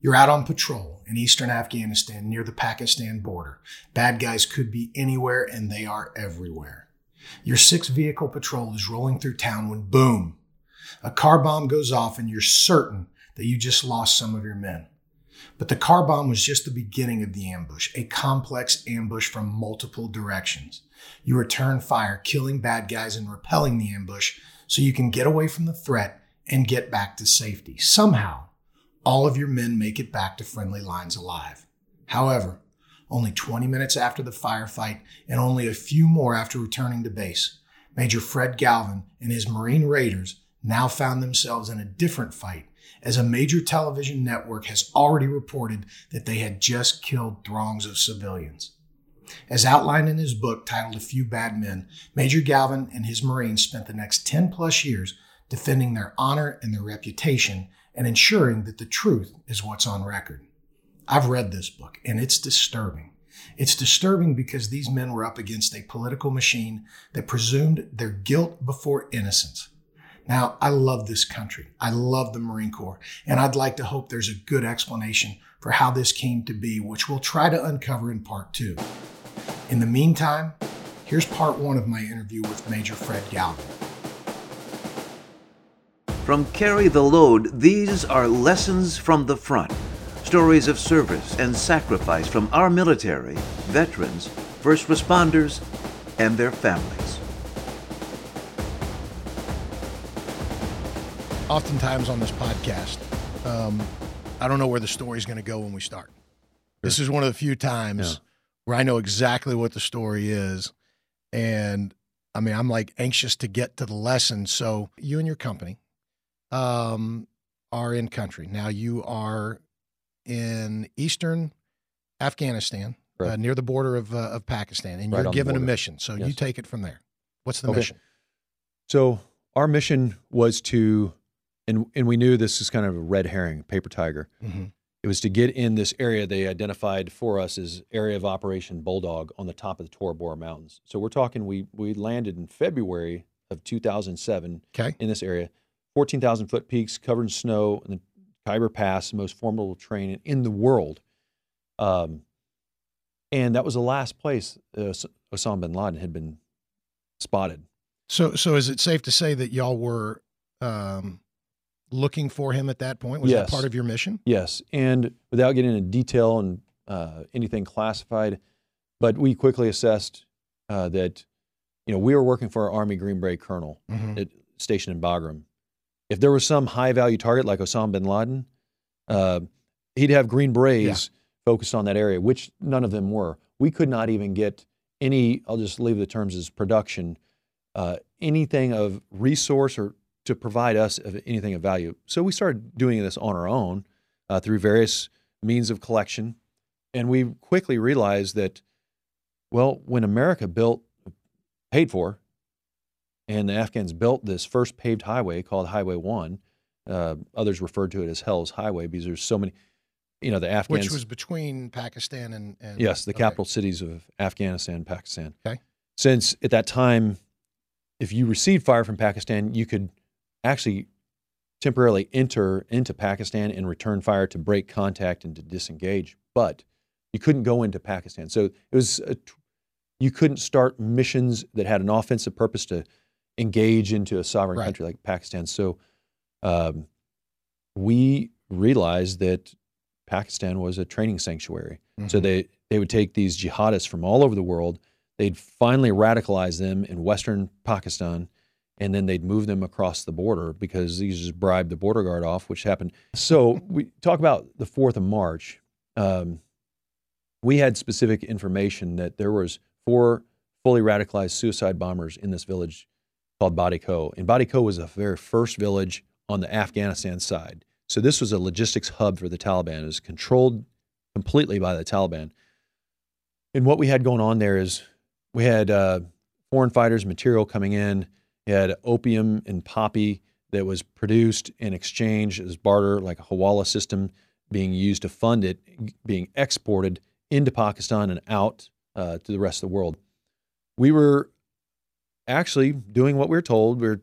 You're out on patrol in eastern Afghanistan near the Pakistan border. Bad guys could be anywhere and they are everywhere. Your six vehicle patrol is rolling through town when boom, a car bomb goes off and you're certain that you just lost some of your men. But the car bomb was just the beginning of the ambush, a complex ambush from multiple directions. You return fire, killing bad guys and repelling the ambush so you can get away from the threat and get back to safety. Somehow, all of your men make it back to friendly lines alive. However, only 20 minutes after the firefight and only a few more after returning to base, Major Fred Galvin and his Marine Raiders now found themselves in a different fight as a major television network has already reported that they had just killed throngs of civilians. As outlined in his book titled A Few Bad Men, Major Galvin and his Marines spent the next 10 plus years defending their honor and their reputation and ensuring that the truth is what's on record. I've read this book and it's disturbing. It's disturbing because these men were up against a political machine that presumed their guilt before innocence. Now, I love this country. I love the Marine Corps, and I'd like to hope there's a good explanation for how this came to be, which we'll try to uncover in part two. In the meantime, here's part one of my interview with Major Fred Galvin. From Carry the Load, these are lessons from the front. Stories of service and sacrifice from our military, veterans, first responders, and their families. Oftentimes on this podcast, um, I don't know where the story's going to go when we start. This is one of the few times Yeah. where I know exactly what the story is. And I mean, I'm like anxious to get to the lesson. So, you and your company um, are in country. Now, you are in eastern Afghanistan, uh, near the border of, uh, of Pakistan, and Right you're given a mission. So, you take it from there. What's the Okay. mission? So our mission was to, and and we knew this is kind of a red herring, paper tiger. Mm-hmm. It was to get in this area they identified for us as area of operation Bulldog on the top of the Tora Bora Mountains. So we're talking we we landed in February of 2007 Okay. in this area, 14,000 foot peaks covered in snow, and the Khyber Pass, the most formidable terrain in the world. Um, and that was the last place uh, Osama bin Laden had been spotted. So, so is it safe to say that y'all were um, looking for him at that point? Was Yes. that part of your mission? Yes, and without getting into detail and uh, anything classified, but we quickly assessed uh, that you know we were working for our Army Green Beret colonel Mm-hmm. at, stationed in Bagram. If there was some high value target like Osama bin Laden, uh, he'd have Green Berets focused on that area, which none of them were. We could not even get any. I'll just leave the terms as production, uh, anything of resource or to provide us of anything of value. So we started doing this on our own uh, through various means of collection, and we quickly realized that, well, when America built, paid for, and the Afghans built this first paved highway called Highway One. Uh, others referred to it as Hell's Highway because there's so many, you know, the Afghans. Which was between Pakistan and, and Yes, the okay. capital cities of Afghanistan, and Pakistan. Okay. Since at that time, if you received fire from Pakistan, you could actually temporarily enter into Pakistan and return fire to break contact and to disengage, but you couldn't go into Pakistan. So it was a, you couldn't start missions that had an offensive purpose to engage into a sovereign Right. country like Pakistan. So um, we realized that Pakistan was a training sanctuary. So Mhm. they they would take these jihadists from all over the world. They'd finally radicalize them in Western Pakistan, and then they'd move them across the border because these just bribed the border guard off, which happened. So we talk about the fourth of March. Um, we had specific information that there was four fully radicalized suicide bombers in this village called Badiko, and Badiko was the very first village on the Afghanistan side. So this was a logistics hub for the Taliban. It was controlled completely by the Taliban. And what we had going on there is we had uh, foreign fighters material coming in. You had opium and poppy that was produced in exchange as barter, like a Hawala system being used to fund it, being exported into Pakistan and out uh, to the rest of the world. We were actually doing what we were told. We were,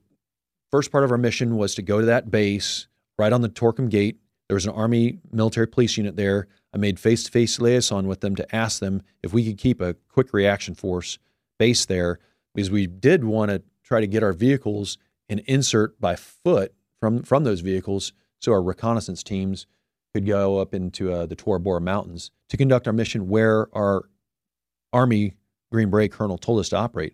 first part of our mission was to go to that base right on the Torkham Gate There was an Army military police unit there. I made face to face liaison with them to ask them if we could keep a quick reaction force based there because we did want to try to get our vehicles and insert by foot from, from those vehicles so our reconnaissance teams could go up into uh, the Tora Bora Mountains to conduct our mission where our Army Green Beret colonel told us to operate.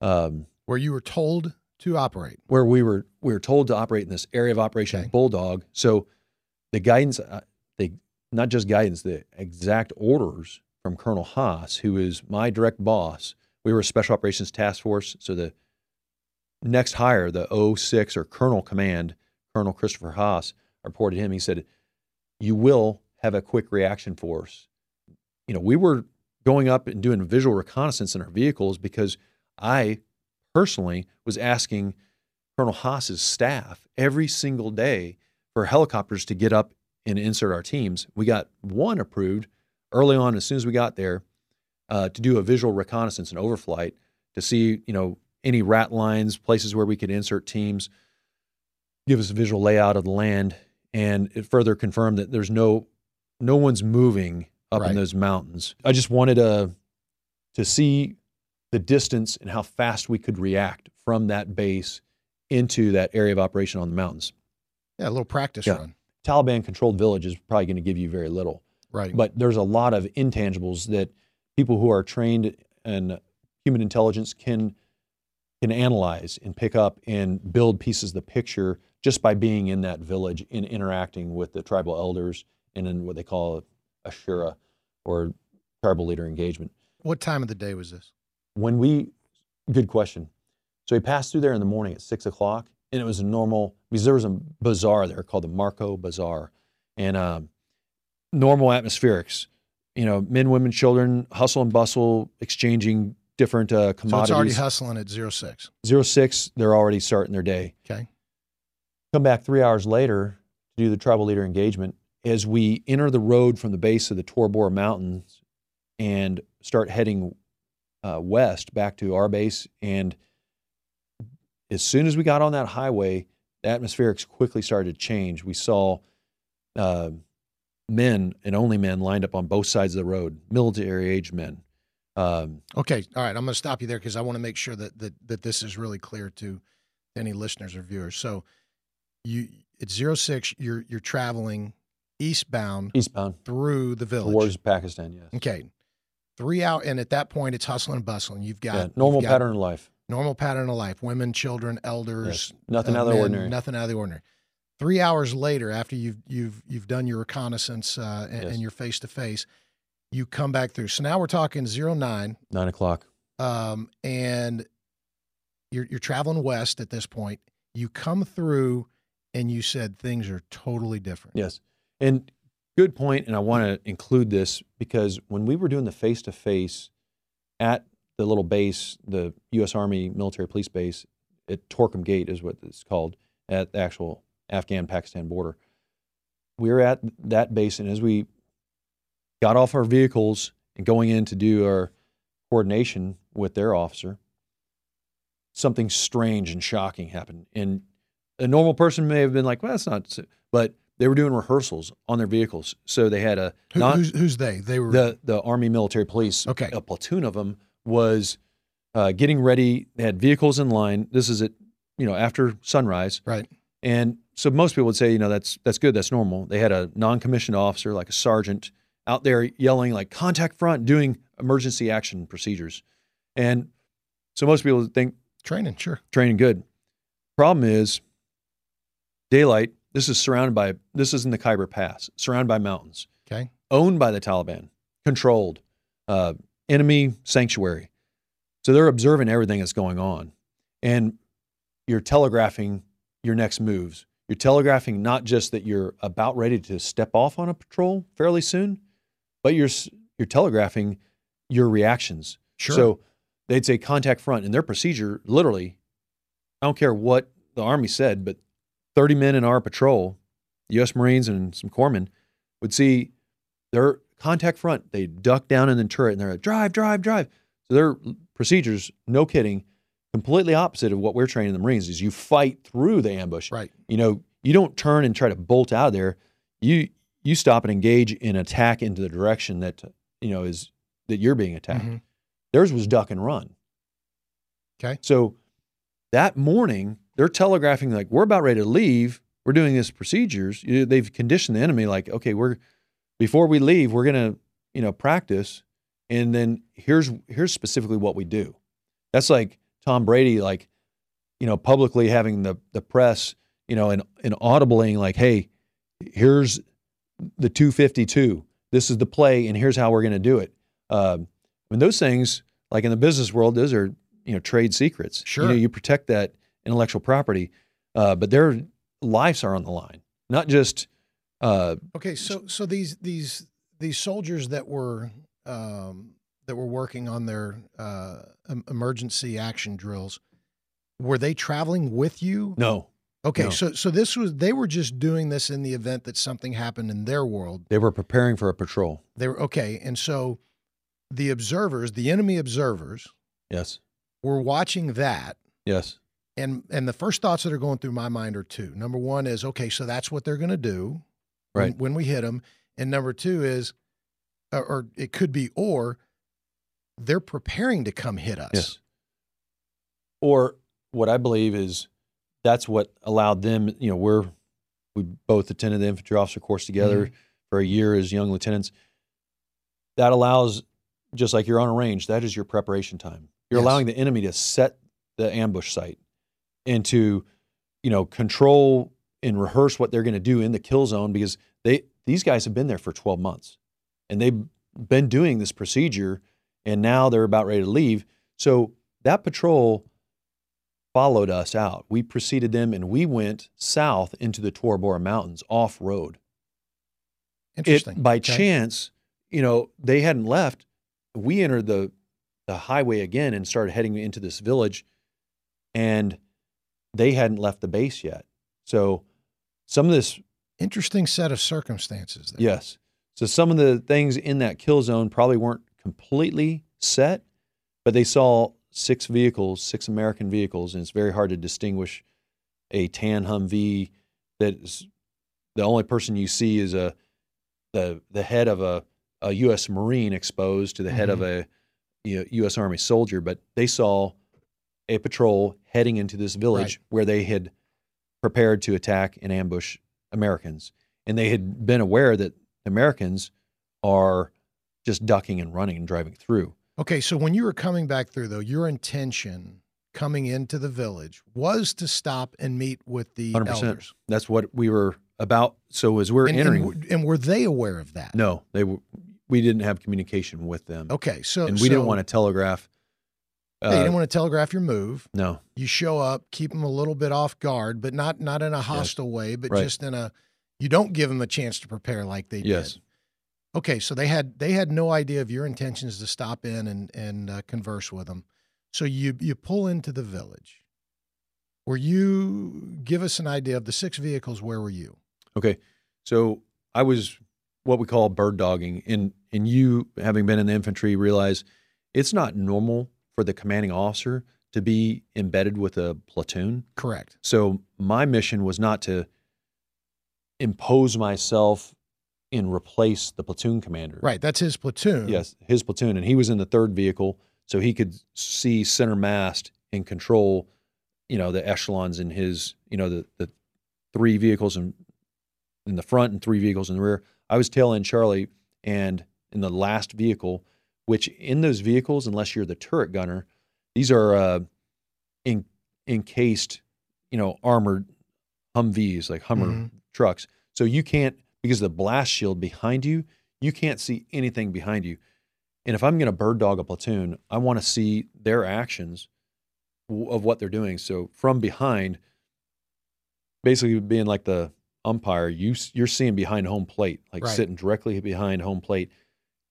Um, where you were told to operate. Where we were we were told to operate in this area of operation Okay. Bulldog. So the guidance, uh, the not just guidance, the exact orders from Colonel Haas, who is my direct boss. We were a Special Operations Task Force, so the next hire, the 06 or Colonel Command, Colonel Christopher Haas, reported him. He said, "You will have a quick reaction force." You know, we were going up and doing visual reconnaissance in our vehicles because I personally was asking Colonel Haas's staff every single day for helicopters to get up and insert our teams. We got one approved early on as soon as we got there uh, to do a visual reconnaissance and overflight to see, you know, any rat lines, places where we could insert teams, give us a visual layout of the land, and it further confirmed that there's no no one's moving up Right. in those mountains. I just wanted to to see the distance and how fast we could react from that base into that area of operation on the mountains. Yeah, a little practice Yeah. run. Taliban controlled village is probably going to give you very little, Right. but there's a lot of intangibles that people who are trained in human intelligence can can analyze and pick up and build pieces of the picture just by being in that village and interacting with the tribal elders and in what they call a shura or tribal leader engagement what time of the day was this? When we good question so we passed through there in the morning at six o'clock and it was a normal because there was a bazaar there called the marco bazaar and um, normal atmospherics you know men women children hustle and bustle exchanging different uh, So it's already hustling at zero six. zero six they're already starting their day Okay. come back three hours later to do the tribal leader engagement as we enter the road from the base of the Tora Bora Mountains and start heading uh, west back to our base. And as soon as we got on that highway, the atmospherics quickly started to change. We saw uh, men and only men lined up on both sides of the road, military age men. Um, Okay. All right. I'm going to stop you there because I want to make sure that, that that this is really clear to any listeners or viewers. So you it's zero six. You're you're traveling eastbound eastbound through the village. towards Pakistan, yes. Okay. Three out, and at that point, it's hustling and bustling. You've got Yeah, normal you've got pattern of life. normal pattern of life. Women, children, elders, Yes. Nothing uh, out of the ordinary. Nothing out of the ordinary. Three hours later, after you've you've you've done your reconnaissance uh, and, Yes. and you're face to face, you come back through. So now we're talking zero nine, Nine o'clock. um, and you're you're traveling west at this point. You come through, and you said things are totally different. Yes. And good point, and I want to include this because when we were doing the face to face at the little base, the U.S. Army military police base at Torkham Gate is what it's called at the actual Afghan Pakistan border. We were at that base, and as we got off our vehicles and going in to do our coordination with their officer, something strange and shocking happened. And a normal person may have been like, well, that's not, so-" but they were doing rehearsals on their vehicles. So they had a, Who, non- who's, who's they? They were the, the Army military police, Okay. a platoon of them was uh, getting ready. They had vehicles in line. This is at, you know, after sunrise. right. And so most people would say, you know, that's that's good, that's normal. They had a non-commissioned officer, like a sergeant, out there yelling like contact front, doing emergency action procedures. And so most people think Training, sure. training good. Problem is, daylight. This is surrounded by this is in the Khyber Pass, surrounded by mountains, Okay. owned by the Taliban, controlled, uh, enemy sanctuary. So they're observing everything that's going on, and you're telegraphing your next moves. You're telegraphing not just that you're about ready to step off on a patrol fairly soon, but you're you're telegraphing your reactions. Sure. So they'd say contact front, and their procedure literally, I don't care what the Army said, but 30 men in our patrol, U.S. Marines and some corpsmen, would see their contact front. They duck down in the turret and they're like, drive, drive, drive. So their procedures, no kidding, completely opposite of what we're training the Marines is you fight through the ambush. Right. You know, you don't turn and try to bolt out of there. you you stop and engage in attack into the direction that you know is that you're being attacked. Mhm. Theirs was duck and run. Okay. So that morning, they're telegraphing like we're about ready to leave. We're doing this procedures. They've conditioned the enemy like, okay, we're before we leave, we're gonna you know practice, and then here's here's specifically what we do. That's like Tom Brady like you know publicly having the the press you know and and audibling like, hey, here's the 252. This is the play, and here's how we're gonna do it. Um, I mean, those things, like in the business world, those are you know trade secrets. Sure. You know, you protect that intellectual property, uh, but their lives are on the line, not just. Uh, Okay, so so these these these soldiers that were um, that were working on their uh, emergency action drills, were they traveling with you? no, Okay, no. so so this was they were just doing this in the event that something happened in their world. they were preparing for a patrol. They were okay, and so the observers, the enemy observers, Yes, were watching that. yes, And and the first thoughts that are going through my mind are two. Number one is okay, so that's what they're going to do, when- Right. When, we hit them, and number two is, or, or it could be, or they're preparing to come hit us. yes. Or what I believe is that's what allowed them. You know, we're we both attended the infantry officer course together mm-hmm. for a year as young lieutenants. That allows, just like you're on a range, that is your preparation time. You're Yes. allowing the enemy to set the ambush site and to, you know, control and rehearse what they're going to do in the kill zone because they these guys have been there for 12 months and they've been doing this procedure and now they're about ready to leave. So that patrol followed us out. We preceded them and we went south into the Tora Bora Mountains off road. Interesting. It, by Okay. chance, you know, they hadn't left. We entered the the highway again and started heading into this village, and they hadn't left the base yet. So some of this, Interesting set of circumstances. There. yes. So some of the things in that kill zone probably weren't completely set, but they saw six vehicles, six American vehicles, and it's very hard to distinguish a tan Humvee that's the only person you see is a the the head of a, a U.S. Marine exposed to the head of mm-hmm. a you know, U.S. Army soldier, but they saw a patrol heading into this village where they had prepared to attack and ambush Americans, and they had been aware that Americans are just ducking and running and driving through. Okay, so when you were coming back through, though, your intention coming into the village was to stop and meet with the 100%. elders. That's what we were about. So as we're And, entering, and, and were they aware of that? no, they were. We didn't have communication with them, Okay, so and we didn't want to telegraph. Yeah, you Uh, didn't want to telegraph your move. no, You show up, keep them a little bit off guard, but not not in a hostile way, but Right. just in a you don't give them a chance to prepare like they Yes. did. Okay, so they had they had no idea of your intentions to stop in and and uh, converse with them. So you you pull into the village. Were you give us an idea of the six vehicles? Where were you? Okay. So I was what we call bird dogging. And and you having been in the infantry realize it's not normal for the commanding officer to be embedded with a platoon. Correct. So my mission was not to impose myself and replace the platoon commander. Right, that's his platoon. Yes, his platoon, and he was in the third vehicle, so he could see center mast and control, you know, the echelons in his, you know, the the three vehicles in in the front and three vehicles in the rear. I was tail end Charlie, and in the last vehicle, which in those vehicles, unless you're the turret gunner, these are uh, in, encased, you know, armored Humvees like Hummer Mhm. trucks. So you can't because of the blast shield behind you, you can't see anything behind you. And if I'm going to bird dog a platoon, I want to see their actions w- of what they're doing. So from behind, basically being like the umpire, you you're seeing behind home plate, like Right. sitting directly behind home plate,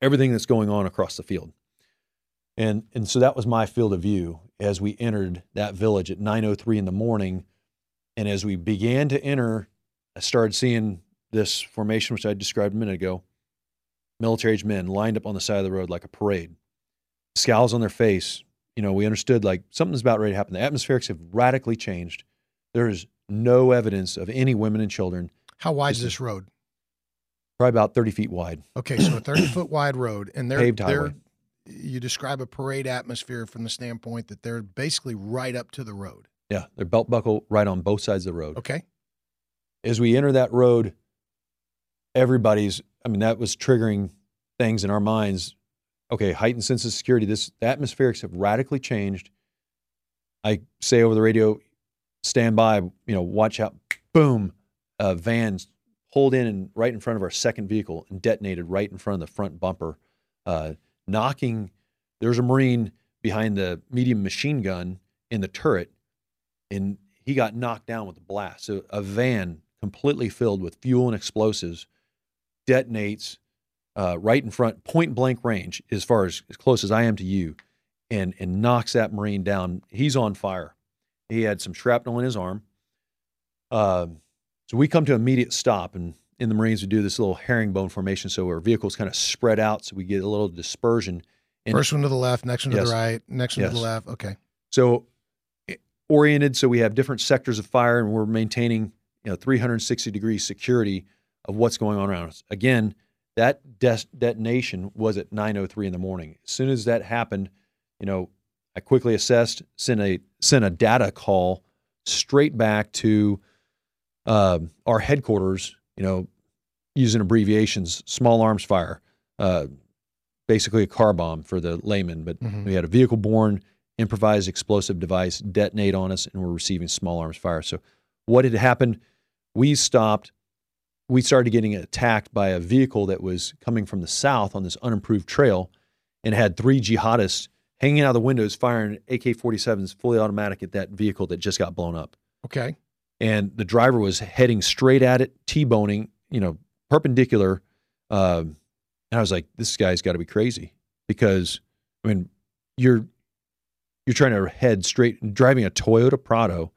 everything that's going on across the field. And and so that was my field of view as we entered that village at 9:03 in the morning. And as we began to enter, I started seeing this formation, which I described a minute ago. Military age men lined up on the side of the road like a parade, scowls on their face. You know, we understood like something's about ready to happen. The atmospherics have radically changed. There is no evidence of any women and children. How wide a- this road? Probably about 30 feet wide. Okay, so a 30 foot wide road, and they're, Paved they're you describe a parade atmosphere from the standpoint that they're basically right up to the road. Yeah, they're belt buckle right on both sides of the road. Okay. As we enter that road, everybody's, I mean, that was triggering things in our minds. Okay, heightened sense of security. This the atmospherics have radically changed. I say over the radio, stand by, you know, watch out. Boom, uh, vans pulled in and right in front of our second vehicle and detonated right in front of the front bumper, uh, knocking. There's a Marine behind the medium machine gun in the turret, and he got knocked down with a blast. So a van completely filled with fuel and explosives detonates uh, right in front, point blank range, as far as as close as I am to you, and and knocks that Marine down. He's on fire. He had some shrapnel in his arm. Um, so we come to immediate stop, and in the Marines we do this little herringbone formation, so our vehicles kind of spread out, so we get a little dispersion. And- First one to the left, next one to the right, next one to the left. Okay. So eh, oriented, so we have different sectors of fire, and we're maintaining you know 360 degree security of what's going on around us. Again, that des- detonation was at 9:03 in the morning. As soon as that happened, you know, I quickly assessed, sent a sent a data call straight back to um our headquarters. You know, using abbreviations, small arms fire, uh, basically a car bomb for the layman, but Mhm. we had a vehicle borne improvised explosive device detonate on us and we're receiving small arms fire. So what had happened, we stopped, we started getting attacked by a vehicle that was coming from the south on this unimproved trail and had three jihadists hanging out of the windows firing AK-47s fully automatic at that vehicle that just got blown up. Okay. And the driver was heading straight at it, T-boning, you know, perpendicular. Um, and I was like, this guy's got to be crazy because, I mean, you're you're trying to head straight, driving a Toyota Prado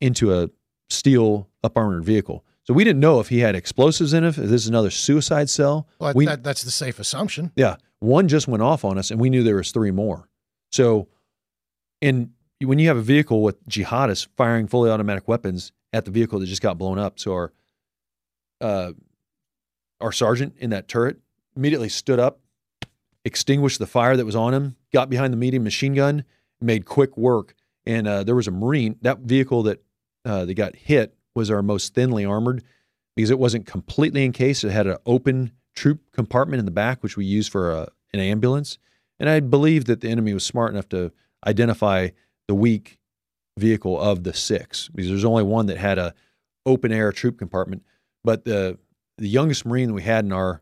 into a steel up armored vehicle. So we didn't know if he had explosives in it. If this is another suicide cell. Well, We- that, that's the safe assumption. Yeah, one just went off on us, and we knew there was three more. So, in when you have a vehicle with jihadists firing fully automatic weapons at the vehicle that just got blown up, so our uh, our sergeant in that turret immediately stood up, extinguished the fire that was on him, got behind the medium machine gun, made quick work, and uh, there was a marine. That vehicle that uh, that got hit was our most thinly armored because it wasn't completely encased. It had an open troop compartment in the back, which we used for a, an ambulance. And I believe that the enemy was smart enough to identify the weak vehicle of the six because there's only one that had a open air troop compartment. But the the youngest Marine we had in our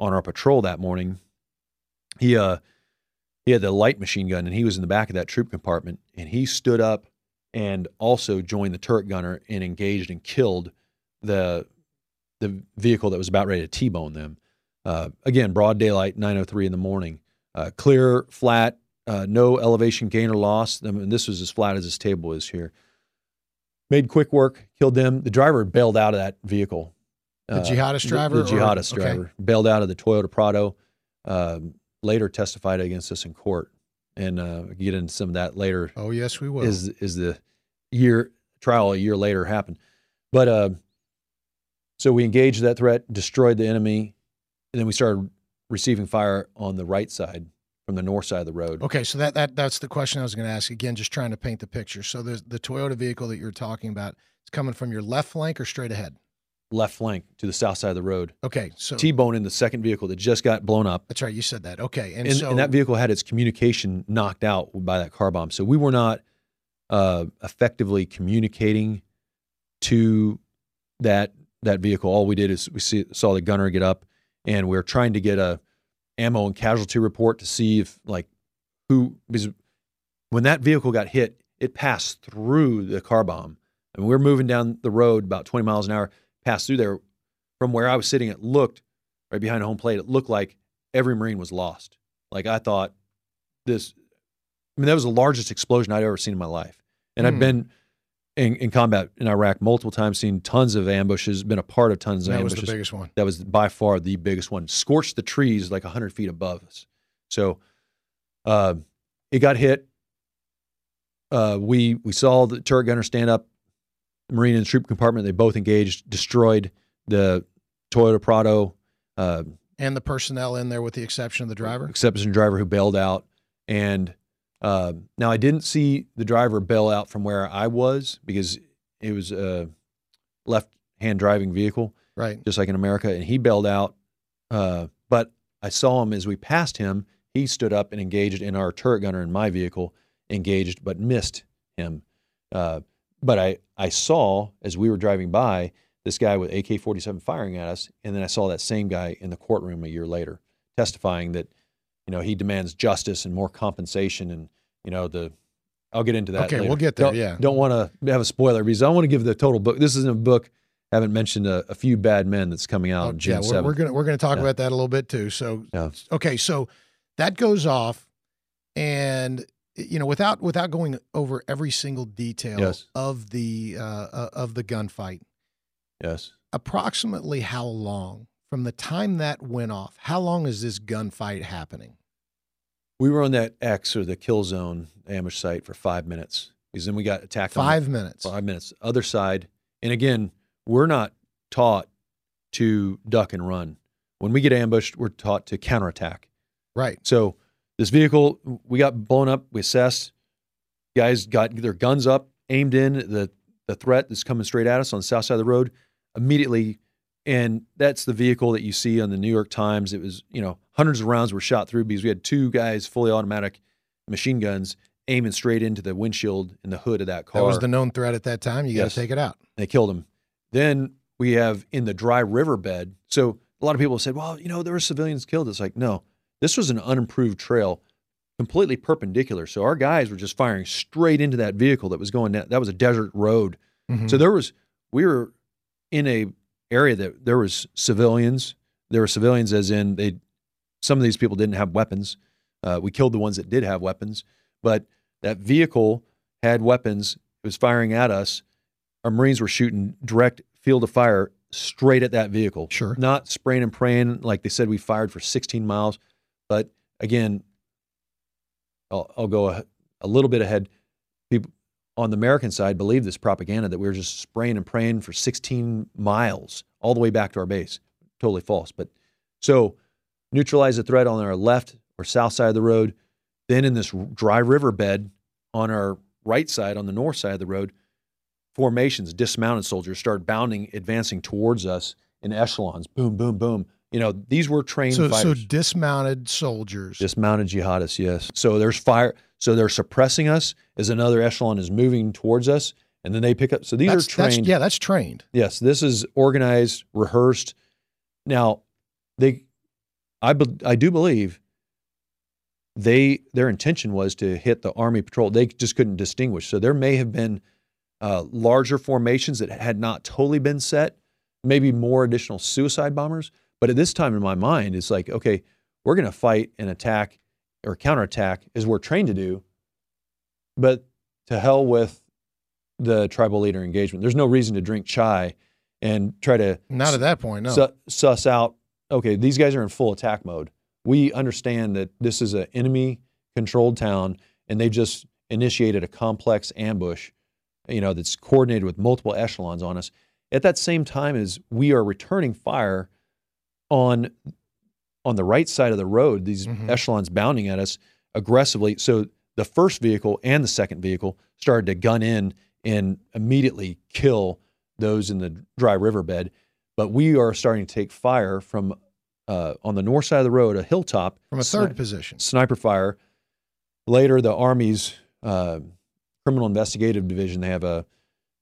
on our patrol that morning, he uh he had the light machine gun and he was in the back of that troop compartment and he stood up and also joined the turret gunner and engaged and killed the the vehicle that was about ready to T-bone them. Uh, again, broad daylight, 9:03 in the morning, uh, clear, flat, uh, no elevation gain or loss. I mean, this was as flat as this table is here. Made quick work, killed them. The driver bailed out of that vehicle. The Uh, jihadist driver the, or- jihadist okay. driver bailed out of the Toyota Prado. Um, later testified against us in court, and uh, get into some of that later Oh, yes, we will. is is the year trial a year later happened. But uh, so we engaged that threat, destroyed the enemy, and then we started receiving fire on the right side from the north side of the road. Okay, so that, that that's the question I was going to ask. Again, just trying to paint the picture. So the the Toyota vehicle that you're talking about is coming from your left flank or straight ahead. Left flank to the south side of the road. Okay, so T-bone in the second vehicle that just got blown up. that's right. You said that. Okay, and, And, so and that vehicle had its communication knocked out by that car bomb. So we were not uh, effectively communicating to that that vehicle. All we did is we see, saw the gunner get up, and we are trying to get a ammo and casualty report to see if like who because when that vehicle got hit, it passed through the car bomb, and we were moving down the road about 20 miles an hour, passed through there. From where I was sitting, it looked right behind a home plate. It looked like every Marine was lost. Like I thought this, I mean, that was the largest explosion I'd ever seen in my life. And I've Hmm. been in, in combat in Iraq multiple times, seen tons of ambushes, been a part of tons of ambushes. that was the biggest one. that was by far the biggest one. Scorched the trees like 100 feet above us. So uh, it got hit. Uh, we we saw the turret gunner stand up, Marine and troop compartment. They both engaged, destroyed the Toyota Prado, uh, and the personnel in there, with the exception of the driver. exception driver who bailed out. And uh, now I didn't see the driver bail out from where I was because it was a left-hand driving vehicle, Right. just like in America, and he bailed out. Uh, but I saw him as we passed him. He stood up and engaged, in our turret gunner in my vehicle engaged, but missed him. Uh, but I I saw as we were driving by this guy with AK-47 firing at us, and then I saw that same guy in the courtroom a year later testifying that you know he demands justice and more compensation, and you know the. I'll get into that. Okay, later. we'll get there, Don't, yeah. don't want to have a spoiler because I want to give the total book. This isn't a book. I haven't mentioned a, a few bad men that's coming out on June yeah, we're, 7th. we're gonna we're gonna talk Yeah. about that a little bit too. So Yeah. okay, so that goes off, and you know, without without going over every single detail Yes. of the uh, uh, of the gunfight, yes. approximately how long from the time that went off? How long is this gunfight happening? We were on that X or the kill zone ambush site for five minutes because then we got attacked. on Five minutes. five minutes. Other side, and again, we're not taught to duck and run. When we get ambushed, we're taught to counterattack. Right. So this vehicle, we got blown up. We assessed. Guys got their guns up, aimed in the the threat that's coming straight at us on the south side of the road. Immediately, and that's the vehicle that you see on the New York Times. It was you know hundreds of rounds were shot through because we had two guys fully automatic machine guns aiming straight into the windshield and the hood of that car. That was the known threat at that time. You got to take it out. they killed him. Then we have in the dry riverbed. So a lot of people said, well, you know, there were civilians killed. It's like, no, this was an unimproved trail, completely perpendicular. So our guys were just firing straight into that vehicle that was going down. That was a desert road. Mhm. So there was, we were in a area that there was civilians. There were civilians, as in they, some of these people didn't have weapons. Uh, we killed the ones that did have weapons, but that vehicle had weapons. It was firing at us. Our Marines were shooting direct field of fire straight at that vehicle. Sure. Not spraying and praying like they said we fired for 16 miles. But again, I'll, I'll go a, a little bit ahead. On the American side believe this propaganda that we were just spraying and praying for 16 miles all the way back to our base. Totally false. But so neutralize the threat on our left or south side of the road. Then in this dry riverbed on our right side, on the north side of the road, formations, dismounted soldiers start bounding, advancing towards us in echelons. Boom, boom, boom. You know, these were trained So, so dismounted soldiers. Dismounted jihadists, yes. So there's fire. So they're suppressing us as another echelon is moving towards us, and then they pick up. So these that's, are trained. That's, yeah, that's trained. Yes, this is organized, rehearsed. Now, they, I, be, I do believe they their intention was to hit the army patrol. They just couldn't distinguish. So there may have been uh, larger formations that had not totally been set, maybe more additional suicide bombers. But at this time in my mind, it's like, okay, we're going to fight and attack or counterattack as we're trained to do. But to hell with the tribal leader engagement. There's no reason to drink chai and try to Not at that point, no. su- suss out. Okay, these guys are in full attack mode. We understand that this is an enemy-controlled town, and they just initiated a complex ambush. You know that's coordinated with multiple echelons on us. At that same time as we are returning fire on on the right side of the road, these Mhm. echelons bounding at us aggressively. So the first vehicle and the second vehicle started to gun in and immediately kill those in the dry riverbed. But we are starting to take fire from uh, on the north side of the road, a hilltop, From a sni- third position. sniper fire. Later, the Army's uh, criminal investigative division they have a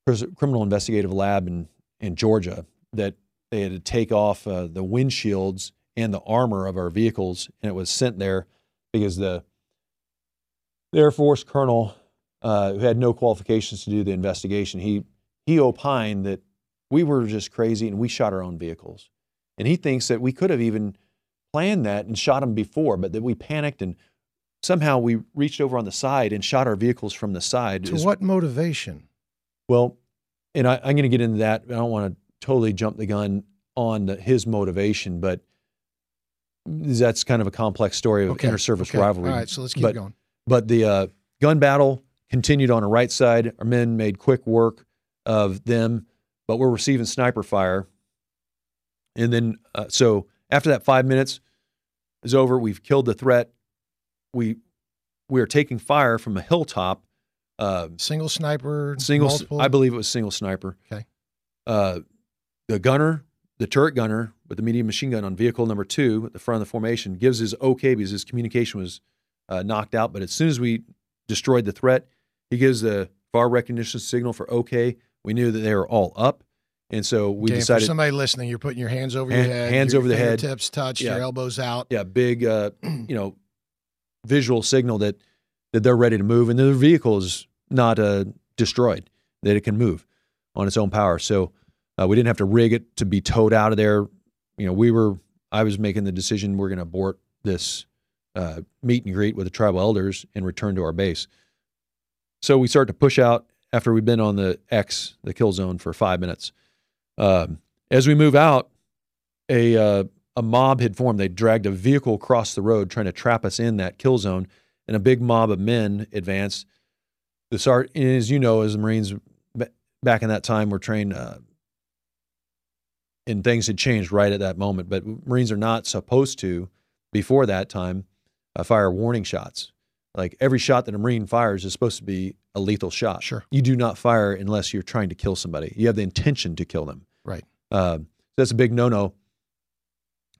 pris- criminal investigative lab in in Georgia that they had to take off uh, the windshields and the armor of our vehicles, and it was sent there because the, the Air Force colonel uh, who had no qualifications to do the investigation he he opined that we were just crazy and we shot our own vehicles, and he thinks that we could have even planned that and shot them before, but that we panicked and somehow we reached over on the side and shot our vehicles from the side. To Is- what motivation? well, and I, I'm going to get into that. I don't want to totally jump the gun on the, his motivation, but that's kind of a complex story of inter-service okay. rivalry. All right, so let's keep but, going. But the uh, gun battle continued on the right side. Our men made quick work of them, but we're receiving sniper fire And then, uh, so after that five minutes is over, we've killed the threat. We we are taking fire from a hilltop. Uh, Single sniper, single, multiple. I believe it was single sniper. Okay. Uh, the gunner, the turret gunner with the medium machine gun on vehicle number two at the front of the formation gives his okay because his communication was uh, knocked out. But as soon as we destroyed the threat, he gives the far recognition signal for okay. We knew that they were all up, and so we Okay, decided. for somebody listening, you're putting your hands over Hand- your head, hands your over the head. fingertips touched, Yeah. your elbows out. yeah, big, uh, you know, visual signal that that they're ready to move, and the vehicle is not uh, destroyed; that it can move on its own power. So uh, we didn't have to rig it to be towed out of there. You know, we were. I was making the decision we're going to abort this uh, meet and greet with the tribal elders and return to our base. So we start to push out after we've been on the X, the kill zone, for five minutes. Um, as we move out, a uh, a mob had formed. They dragged a vehicle across the road trying to trap us in that kill zone, and a big mob of men advanced. The as you know, as the Marines ba- back in that time were trained, uh, and things had changed right at that moment. But Marines are not supposed to, before that time, uh, fire warning shots. Like every shot that a Marine fires is supposed to be a lethal shot. Sure. You do not fire unless you're trying to kill somebody. You have the intention to kill them. Right. Uh, that's a big no-no.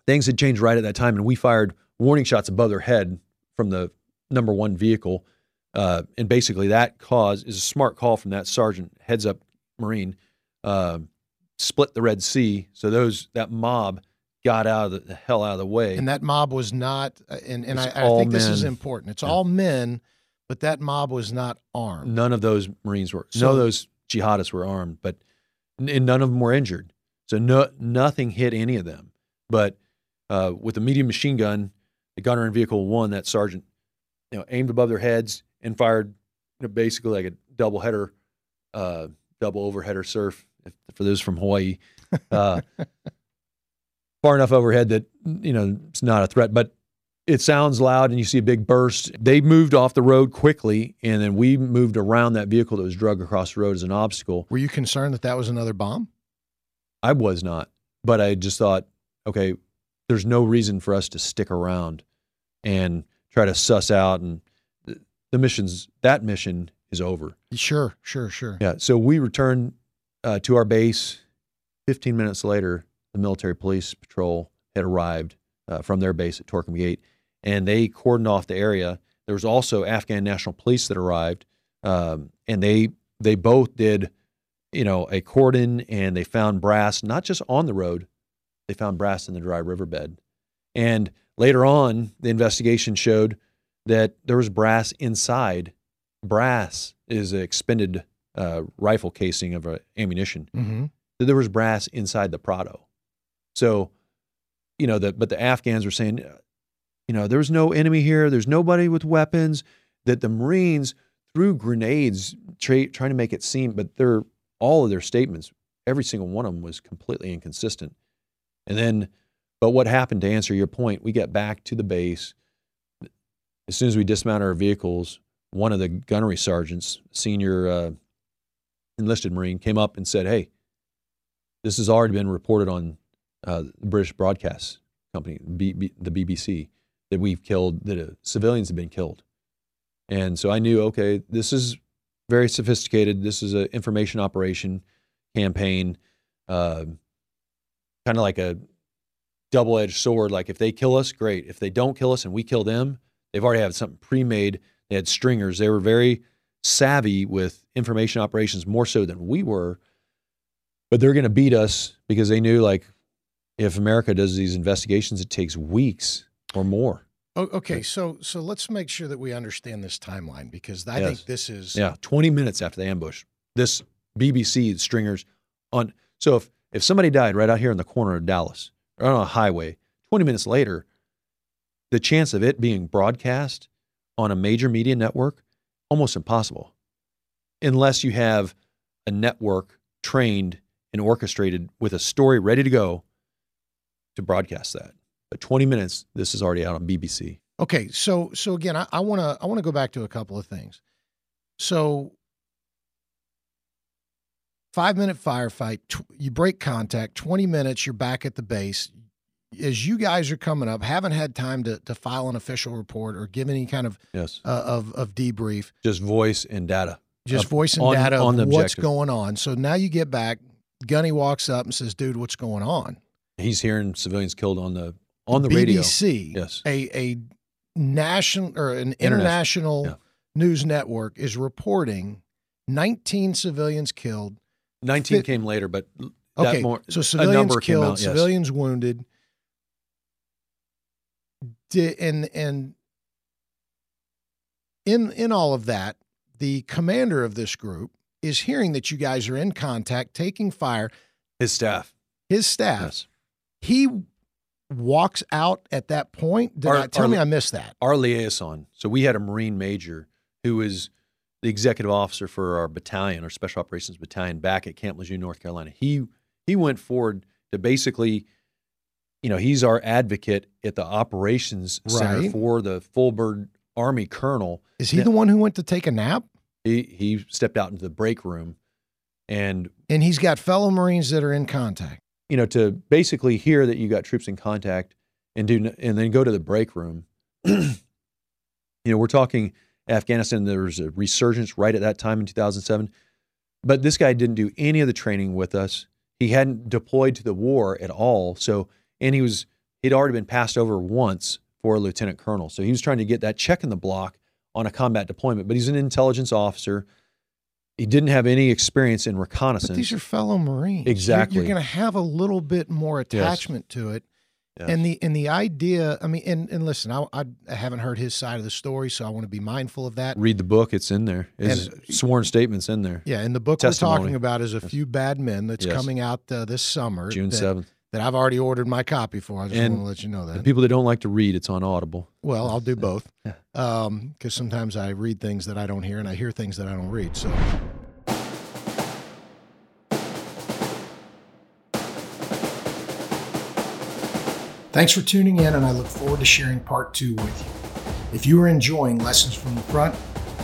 Things had changed right at that time, and we fired warning shots above their head from the number one vehicle. Uh, and basically, that cause is a smart call from that sergeant, heads up Marine, uh, split the Red Sea. So those that mob got out of the, the hell out of the way. And that mob was not, uh, and, and I, I think this is important. It's Yeah. all men, but that mob was not armed. None of those Marines were. So- none of those jihadists were armed, but and none of them were injured. So no, nothing hit any of them. But uh, with the medium machine gun, the gunner in vehicle one, that sergeant, you know, aimed above their heads and fired, you know, basically like a double header, uh, double overheader surf if, for those from Hawaii. Uh, far enough overhead that you know it's not a threat, but it sounds loud and you see a big burst. They moved off the road quickly, and then we moved around that vehicle that was drug across the road as an obstacle. Were you concerned that that was another bomb? I was not, but I just thought, okay, there's no reason for us to stick around and try to suss out. And the mission's that mission is over. Sure, sure, sure. Yeah. So we returned uh, to our base. 15 minutes later, the military police patrol had arrived uh, from their base at Torkham Gate, and they cordoned off the area. There was also Afghan National Police that arrived, um, and they they both did, you know, a cordon, and they found brass not just on the road, they found brass in the dry riverbed, and later on, the investigation showed that there was brass inside. Brass is expended uh, rifle casing of uh, ammunition. Mm-hmm. That there was brass inside the Prado. So, you know, the, but the Afghans were saying, you know, there's no enemy here. There's nobody with weapons. That the Marines threw grenades, tra- trying to make it seem, but they're all of their statements, every single one of them was completely inconsistent. And then, but what happened to answer your point? We get back to the base. As soon as we dismount our vehicles, one of the gunnery sergeants, senior uh, enlisted Marine, came up and said, "Hey, this has already been reported on uh, the British Broadcast Company, B- B- the BBC, that we've killed, that uh, civilians have been killed." And so I knew, okay, this is very sophisticated. This is an information operation campaign, uh, kind of like a double-edged sword. Like if they kill us, great. If they don't kill us and we kill them, they've already had something pre-made. They had stringers. They were very savvy with information operations, more so than we were. But they're going to beat us because they knew, like, if America does these investigations, it takes weeks or more. Oh, okay, so so let's make sure that we understand this timeline because I Yes. think this is Yeah, 20 minutes after the ambush, this BBC stringers on. So if if somebody died right out here in the corner of Dallas or on a highway, 20 minutes later, the chance of it being broadcast on a major media network almost impossible, unless you have a network trained and orchestrated with a story ready to go to broadcast that. But 20 minutes, this is already out on BBC. Okay, so so again, I want to I want to go back to a couple of things. So five minute firefight. Tw- you break contact. Twenty minutes. You're back at the base. As you guys are coming up, haven't had time to, to file an official report or give any kind of Yes. uh, of of debrief. Just voice and data. Just Of- voice and on- data on what's going on. So now you get back. Gunny walks up and says, "Dude, what's going on?" He's hearing civilians killed on the on the radio. BBC, Yes. a a national or an International, international yeah. news network is reporting 19 civilians killed. 19 Fit- came later, but that Okay, more so civilians killed, out, yes. civilians wounded. And and in in all of that, the commander of this group is hearing that you guys are in contact, taking fire. his staff. His staff, Yes. he walks out at that point. Did Our- I, tell our- me I missed that. Our liaison. So we had a Marine major who was the executive officer for our battalion, our special operations battalion back at Camp Lejeune, North Carolina. He he went forward to basically, you know, he's our advocate at the operations center Right. for the full-bird Army Colonel. Is he the one who went to take a nap? He he stepped out into the break room and And he's got fellow Marines that are in contact. you know, to basically hear that you got troops in contact and do and then go to the break room. you know, we're talking Afghanistan. There was a resurgence right at that time in 2007, but this guy didn't do any of the training with us. He hadn't deployed to the war at all. So, and he was he'd already been passed over once for a lieutenant colonel. So he was trying to get that check in the block on a combat deployment. But he's an intelligence officer. He didn't have any experience in reconnaissance. But these are fellow Marines. You're- Exactly. You're, going to have a little bit more Yes. attachment to it. Yes. And the and the idea, I mean, and, and listen, I, I haven't heard his side of the story, so I want to be mindful of that. read the book it's in there his And- sworn statements in there Yeah, and the book Testimony. we're talking about is a few bad men that's Yes. coming out uh, this summer. june 7th that I've already ordered my copy for. I just And want to let you know the that. people that don't like to read it's on audible well, I'll do both. Yeah. Um, because sometimes I read things that I don't hear, and I hear things that I don't read. So. Thanks for tuning in, and I look forward to sharing part two with you. If you are enjoying Lessons from the Front,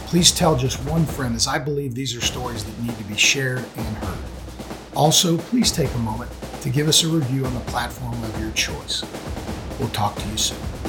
please tell just one friend, as I believe these are stories that need to be shared and heard. Also, please take a moment to give us a review on the platform of your choice. We'll talk to you soon.